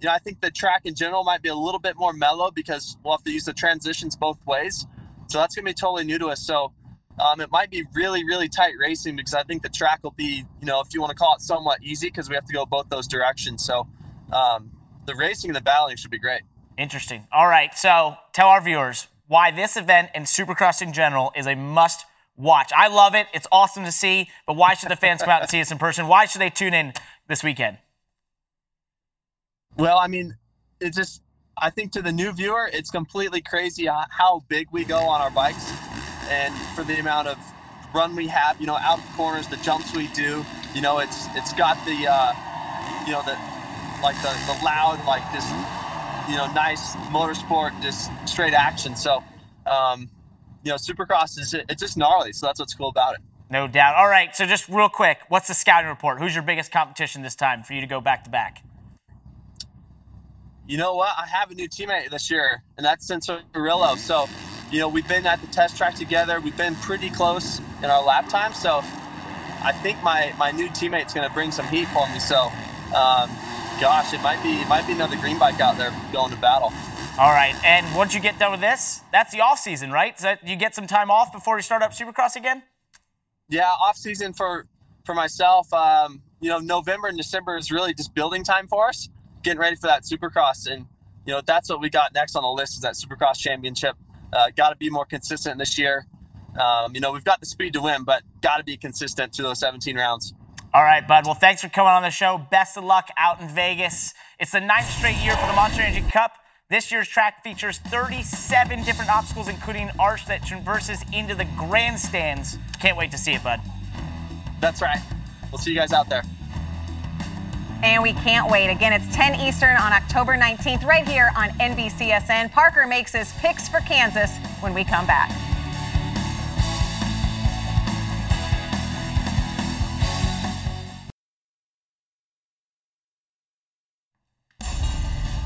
Speaker 35: you know, I think the track in general might be a little bit more mellow because we'll have to use the transitions both ways. So that's going to be totally new to us. So um, it might be really, really tight racing because I think the track will be, you know, if you want to call it somewhat easy because we have to go both those directions. So um, the racing and the battling should be great.
Speaker 2: Interesting. All right, so tell our viewers why this event and Supercross in general is a must watch. I love it. It's awesome to see, but why should the fans come out and see us in person? Why should they tune in this weekend?
Speaker 35: Well, I mean, it's just, I think to the new viewer, it's completely crazy how- how big we go on our bikes and for the amount of run we have, you know, out of corners, the jumps we do, you know, it's, it's got the, uh, you know, the, like the, the loud, like this, you know, nice motorsport, just straight action. So, um, you know, Supercross is, it's just gnarly. So that's what's cool about it.
Speaker 2: No doubt. All right, so just real quick, what's the scouting report? Who's your biggest competition this time for you to go back to back?
Speaker 35: you know what? I have a new teammate this year, and that's Cianciarulo. So, you know, we've been at the test track together. We've been pretty close in our lap time. So, I think my my new teammate's going to bring some heat for me. So, um, gosh, it might be it might be another green bike out there going to battle.
Speaker 2: All right, and once you get done with this, that's the off season, right? So you get some time off before you start up Supercross again.
Speaker 35: Yeah, off season for for myself. Um, you know, November and December is really just building time for us, getting ready for that Supercross, and you know that's what we got next on the list is that Supercross Championship. Uh, got to be more consistent this year. Um, you know, we've got the speed to win, but got to be consistent through those 17 rounds.
Speaker 2: All right, bud. Well, thanks for coming on the show. Best of luck out in Vegas. It's the ninth straight year for the Monster Energy Cup. This year's track features 37 different obstacles, including an arch that traverses into the grandstands. Can't wait to see it, bud.
Speaker 35: That's right. We'll see you guys out there.
Speaker 1: And we can't wait. Again, it's 10 Eastern on October 19th, right here on NBCSN. Parker makes his picks for Kansas when we come back.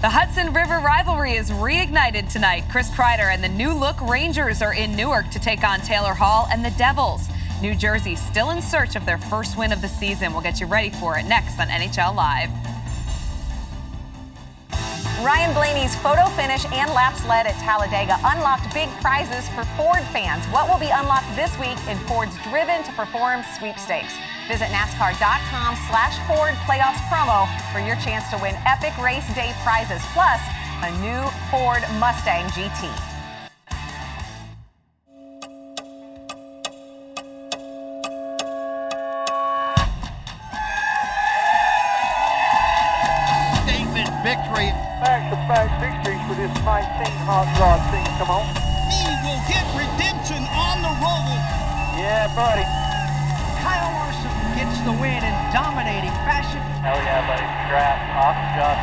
Speaker 36: The Hudson River rivalry is reignited tonight. Chris Kreider and the new look Rangers are in Newark to take on Taylor Hall and the Devils. New Jersey still in search of their first win of the season. We'll get you ready for it next on NHL Live.
Speaker 1: Ryan Blaney's photo finish and laps led at Talladega unlocked big prizes for Ford fans. What will be unlocked this week in Ford's Driven to Perform sweepstakes? Visit NASCAR.com slash Ford playoffs promo for your chance to win epic race day prizes, plus a new Ford Mustang GT.
Speaker 37: Victories for this 19 hot rod team. Come on.
Speaker 25: He will get redemption on the roll.
Speaker 37: Yeah, buddy.
Speaker 25: Kyle Larson gets the win in dominating fashion.
Speaker 37: Hell yeah, buddy. Congrats. Awesome job.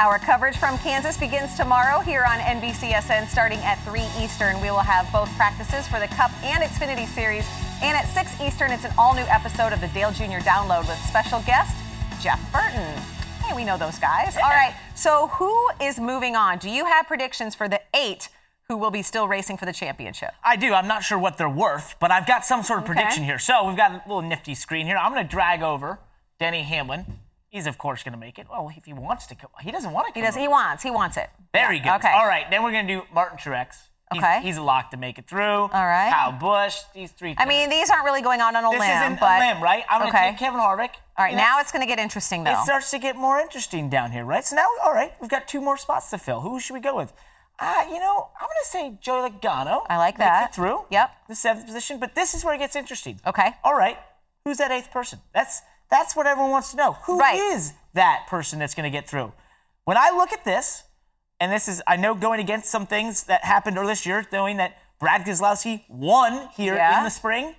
Speaker 1: Our coverage from Kansas begins tomorrow here on NBCSN starting at 3 Eastern. We will have both practices for the Cup and Xfinity Series. And at 6 Eastern, it's an all new episode of the Dale Jr. Download with special guest Jeff Burton. We know those guys. All right, so who is moving on? Do you have predictions for the eight who will be still racing for the championship?
Speaker 2: I do. I'm not sure what they're worth, but I've got some sort of
Speaker 1: Okay.
Speaker 2: prediction here. So we've got a little nifty screen here. I'm going to drag over Denny Hamlin. He's of course going to make it. Well, if he wants to come, he doesn't want to. Come
Speaker 1: He does. He wants. He wants it.
Speaker 2: Very
Speaker 1: Yeah,
Speaker 2: good.
Speaker 1: Okay.
Speaker 2: All right, then we're going to do Martin Truex. He's,
Speaker 1: Okay.
Speaker 2: He's a lock to make it through. All
Speaker 1: right.
Speaker 2: Kyle Busch. These three.
Speaker 1: I mean, these aren't really going on on a
Speaker 2: This
Speaker 1: limb,
Speaker 2: isn't
Speaker 1: but
Speaker 2: a limb, right? I'm going to
Speaker 1: okay.
Speaker 2: take Kevin Harvick.
Speaker 1: All right, now it's going to get interesting though.
Speaker 2: It starts to get more interesting down here, right? So now, all right, we've got two more spots to fill. Who should we go with? Uh, you know, I'm going to say Joey Logano.
Speaker 1: I like
Speaker 2: Makes
Speaker 1: that.
Speaker 2: it through.
Speaker 1: Yep.
Speaker 2: The seventh position, but this is where it gets interesting.
Speaker 1: Okay.
Speaker 2: All right, who's that eighth person? That's that's what everyone wants to know. Who is
Speaker 1: Right.
Speaker 2: that person that's going to get through? When I look at this, and this is, I know going against some things that happened earlier this year, knowing that Brad Keselowski won here
Speaker 1: Yeah.
Speaker 2: in the spring.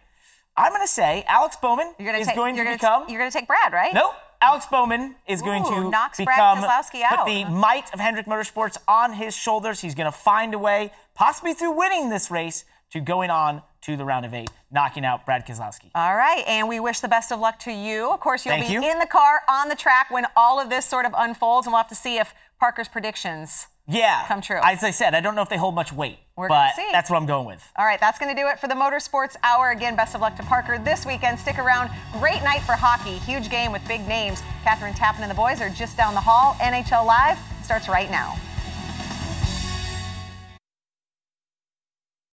Speaker 2: I'm going to say Alex Bowman
Speaker 1: You're gonna
Speaker 2: is
Speaker 1: take,
Speaker 2: going
Speaker 1: you're
Speaker 2: to
Speaker 1: gonna
Speaker 2: become.
Speaker 1: you're going to take Brad, right?
Speaker 2: Nope. Alex Bowman is going to
Speaker 1: knocks Brad
Speaker 2: become
Speaker 1: Keselowski
Speaker 2: put
Speaker 1: out.
Speaker 2: the might of Hendrick Motorsports on his shoulders. He's going to find a way, possibly through winning this race, to going on to the round of eight, knocking out Brad Keselowski.
Speaker 1: All right, and we wish the best of luck to you. Of course, you'll
Speaker 2: Thank
Speaker 1: be
Speaker 2: you.
Speaker 1: in the car on the track when all of this sort of unfolds, and we'll have to see if Parker's predictions
Speaker 2: Yeah,
Speaker 1: come true.
Speaker 2: As I said, I don't know if they hold much weight,
Speaker 1: We're gonna
Speaker 2: but
Speaker 1: see.
Speaker 2: that's what I'm going with.
Speaker 1: All right, that's going to do it for the Motorsports Hour. Again, best of luck to Parker this weekend. Stick around. Great night for hockey. Huge game with big names. Kathryn Tappen and the boys are just down the hall. NHL Live starts right now.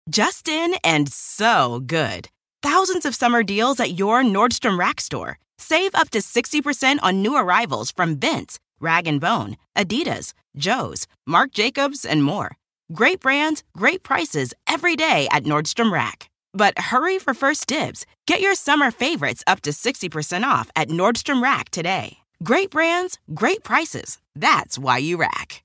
Speaker 38: Just in and so good. Thousands of summer deals at your Nordstrom Rack store. Save up to 60% on new arrivals from Vince, Rag & Bone, Adidas, Joe's, Marc Jacobs, and more. Great brands, great prices every day at Nordstrom Rack. But hurry for first dibs. Get your summer favorites up to 60% off at Nordstrom Rack today. Great brands, great prices. That's why you rack.